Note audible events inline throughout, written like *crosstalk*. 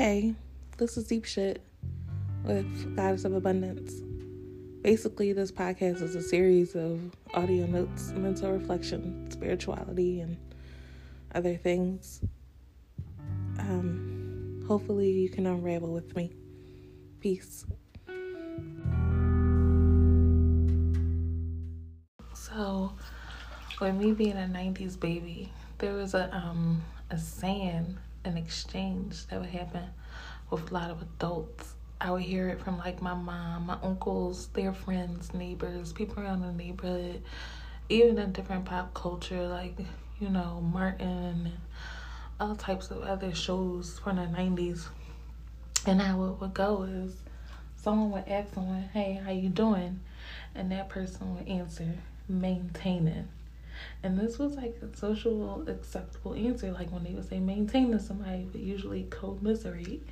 Hey, this is Deep Shit with Goddess of Abundance. Basically, this podcast is a series of audio notes, mental reflection, spirituality, and other things. Um, hopefully, you can unravel with me. Peace. So, with me being a 90s baby, there was a um a saying, an exchange that would happen with a lot of adults. I would hear it from like my mom, my uncles, their friends, neighbors, people around the neighborhood, even in different pop culture, like, you know, Martin and all types of other shows from the 90s. And how it would go is someone would ask someone, hey, how you doing? And that person would answer, maintaining. And this was like a social acceptable answer. Like when they would say maintain maintaining somebody, but usually commiserate,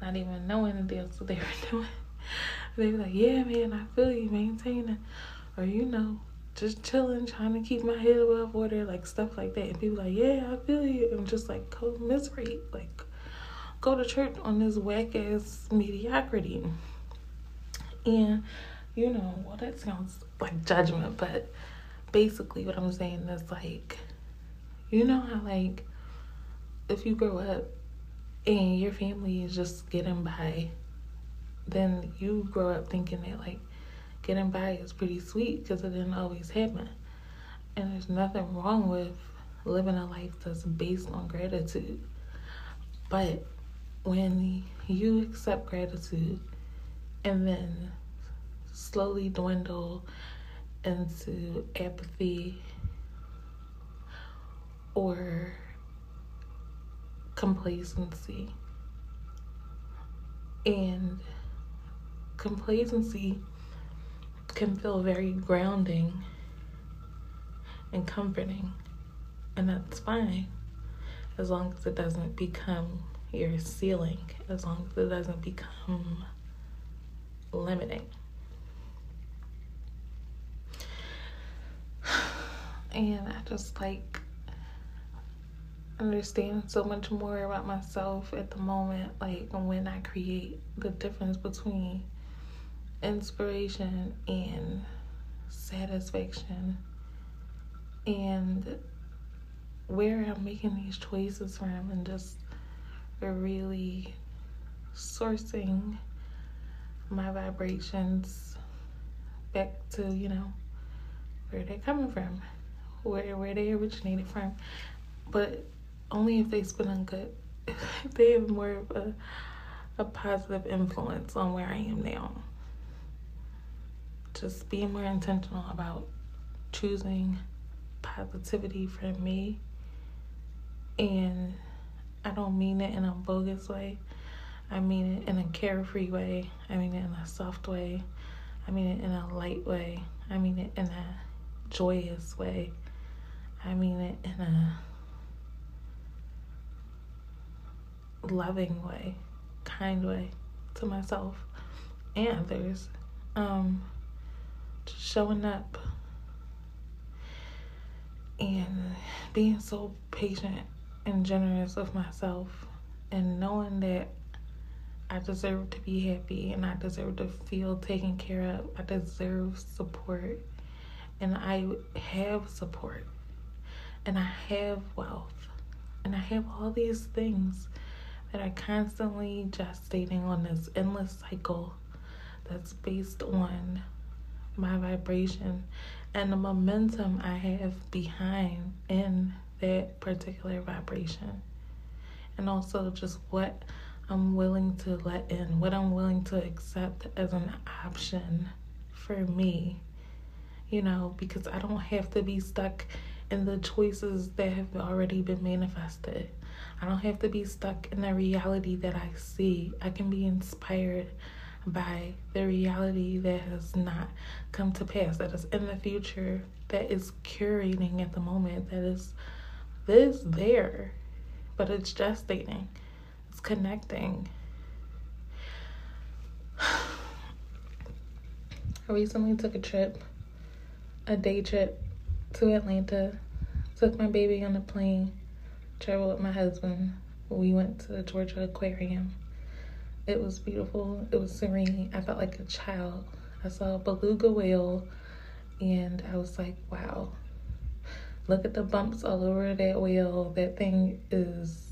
not even knowing that that's what they *laughs* were doing. They were like, yeah, man, I feel you maintaining. Or, you know, just chilling, trying to keep my head above water, like stuff like that. And people like, yeah, I feel you. I'm just like commiserate. Like, go to church on this whack ass mediocrity. And, you know, well, that sounds like judgment, but basically what I'm saying is like, you know how like if you grow up and your family is just getting by, then you grow up thinking that like getting by is pretty sweet because it didn't always happen. And there's nothing wrong with living a life that's based on gratitude. But when you accept gratitude and then slowly dwindle into apathy or complacency. And complacency can feel very grounding and comforting, and that's fine as long as it doesn't become your ceiling, as long as it doesn't become limiting. And I just like understand so much more about myself at the moment like when I create the difference between inspiration and satisfaction. And where I'm making these choices from and just really sourcing my vibrations back to you know where they're coming from where where they originated from, but only if they spin on good. *laughs* they have more of a a positive influence on where I am now. Just being more intentional about choosing positivity for me, and I don't mean it in a bogus way. I mean it in a carefree way. I mean it in a soft way. I mean it in a light way. I mean it in a joyous way. I mean it in a loving way, kind way to myself and others. Um, just showing up and being so patient and generous with myself and knowing that I deserve to be happy and I deserve to feel taken care of. I deserve support and I have support and I have wealth and I have all these things that are constantly gestating on this endless cycle that's based on my vibration and the momentum I have behind in that particular vibration. And also just what I'm willing to let in, what I'm willing to accept as an option for me. You know, because I don't have to be stuck and the choices that have already been manifested. I don't have to be stuck in the reality that I see. I can be inspired by the reality that has not come to pass, that is in the future, that is curating at the moment, that is this there, but it's gestating, it's connecting. *sighs* I recently took a trip, a day trip to Atlanta, took my baby on a plane, traveled with my husband, We went to the Georgia Aquarium. It was beautiful. It was serene. I felt like a child. I saw a beluga whale and I was like, wow, look at the bumps all over that whale. That thing is,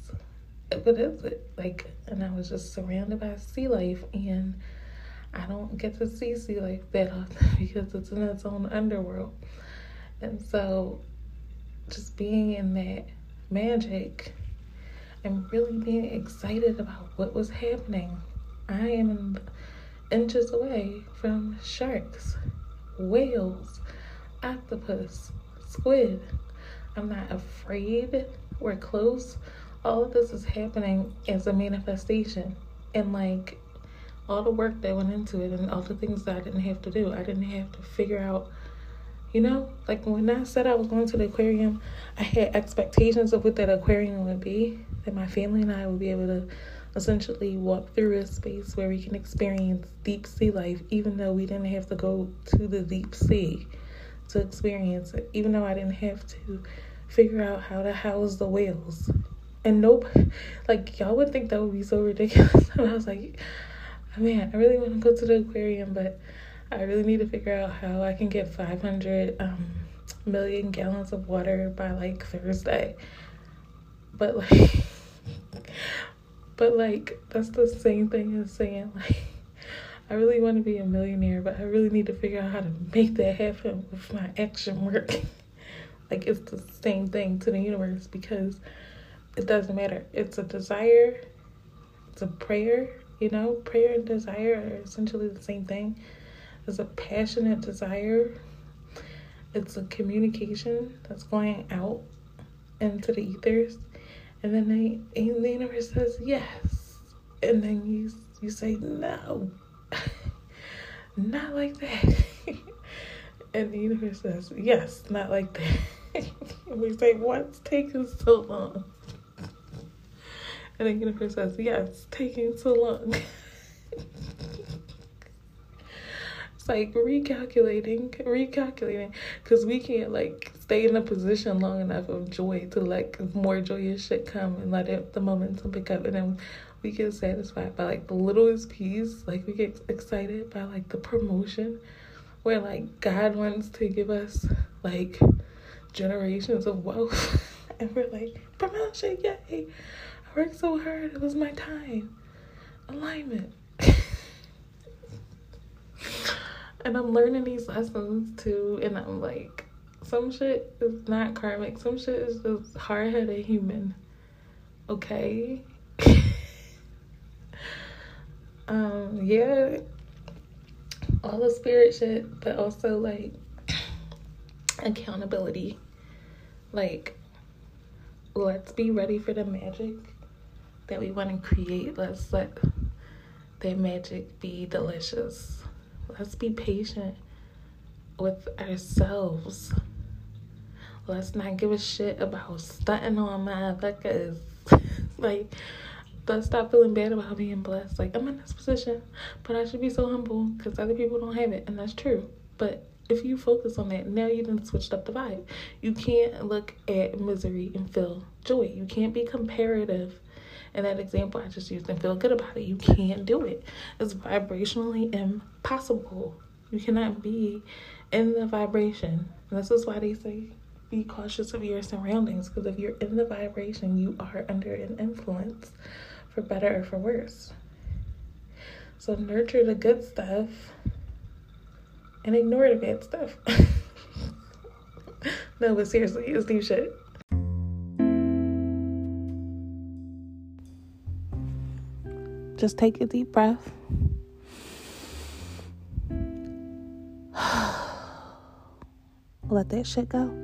what is it? Like, and I was just surrounded by sea life and I don't get to see sea life that often *laughs* because it's in its own underworld. And so just being in that magic and really being excited about what was happening. I am inches away from sharks, whales, octopus, squid. I'm not afraid. We're close. All of this is happening as a manifestation. And like all the work that went into it and all the things that I didn't have to do. I didn't have to figure out you know, like when I said I was going to the aquarium, I had expectations of what that aquarium would be, that my family and I would be able to essentially walk through a space where we can experience deep sea life, even though we didn't have to go to the deep sea to experience it, even though I didn't have to figure out how to house the whales. And nope, *laughs* like y'all would think that would be so ridiculous. *laughs* I was like, man, I really want to go to the aquarium, but I really need to figure out how I can get 500 um, million gallons of water by like Thursday. But like, *laughs* but like, that's the same thing as saying like, I really want to be a millionaire, but I really need to figure out how to make that happen with my action work. *laughs* like, it's the same thing to the universe because it doesn't matter. It's a desire, it's a prayer, you know, prayer and desire are essentially the same thing. It's a passionate desire. It's a communication that's going out into the ethers. And then they, and the universe says yes. And then you, you say no. *laughs* not like that. *laughs* and the universe says yes, not like that. *laughs* we say, what's taking so long? And the universe says, yes, taking so long. It's like recalculating, recalculating, because we can't like stay in a position long enough of joy to like more joyous shit come and let it the momentum pick up, and then we get satisfied by like the littlest piece. Like we get excited by like the promotion, where like God wants to give us like generations of wealth, *laughs* and we're like promotion, yay! I worked so hard. It was my time. Alignment. And I'm learning these lessons too, and I'm like, some shit is not karmic. Some shit is just hard headed human. Okay. *laughs* um, yeah. All the spirit shit, but also like *clears throat* accountability. Like, let's be ready for the magic that we want to create. Let's let that magic be delicious. Let's be patient with ourselves. Let's not give a shit about stunting on my motherfuckers. *laughs* like, let's stop feeling bad about being blessed. Like, I'm in this position, but I should be so humble because other people don't have it. And that's true. But if you focus on that, now you done switched up the vibe. You can't look at misery and feel joy. You can't be comparative and that example I just used and feel good about it. You can't do it. It's vibrationally impossible. You cannot be in the vibration. And this is why they say be cautious of your surroundings because if you're in the vibration, you are under an influence for better or for worse. So nurture the good stuff and ignore the bad stuff. *laughs* no, but seriously, it's deep shit. Just take a deep breath. *sighs* Let that shit go.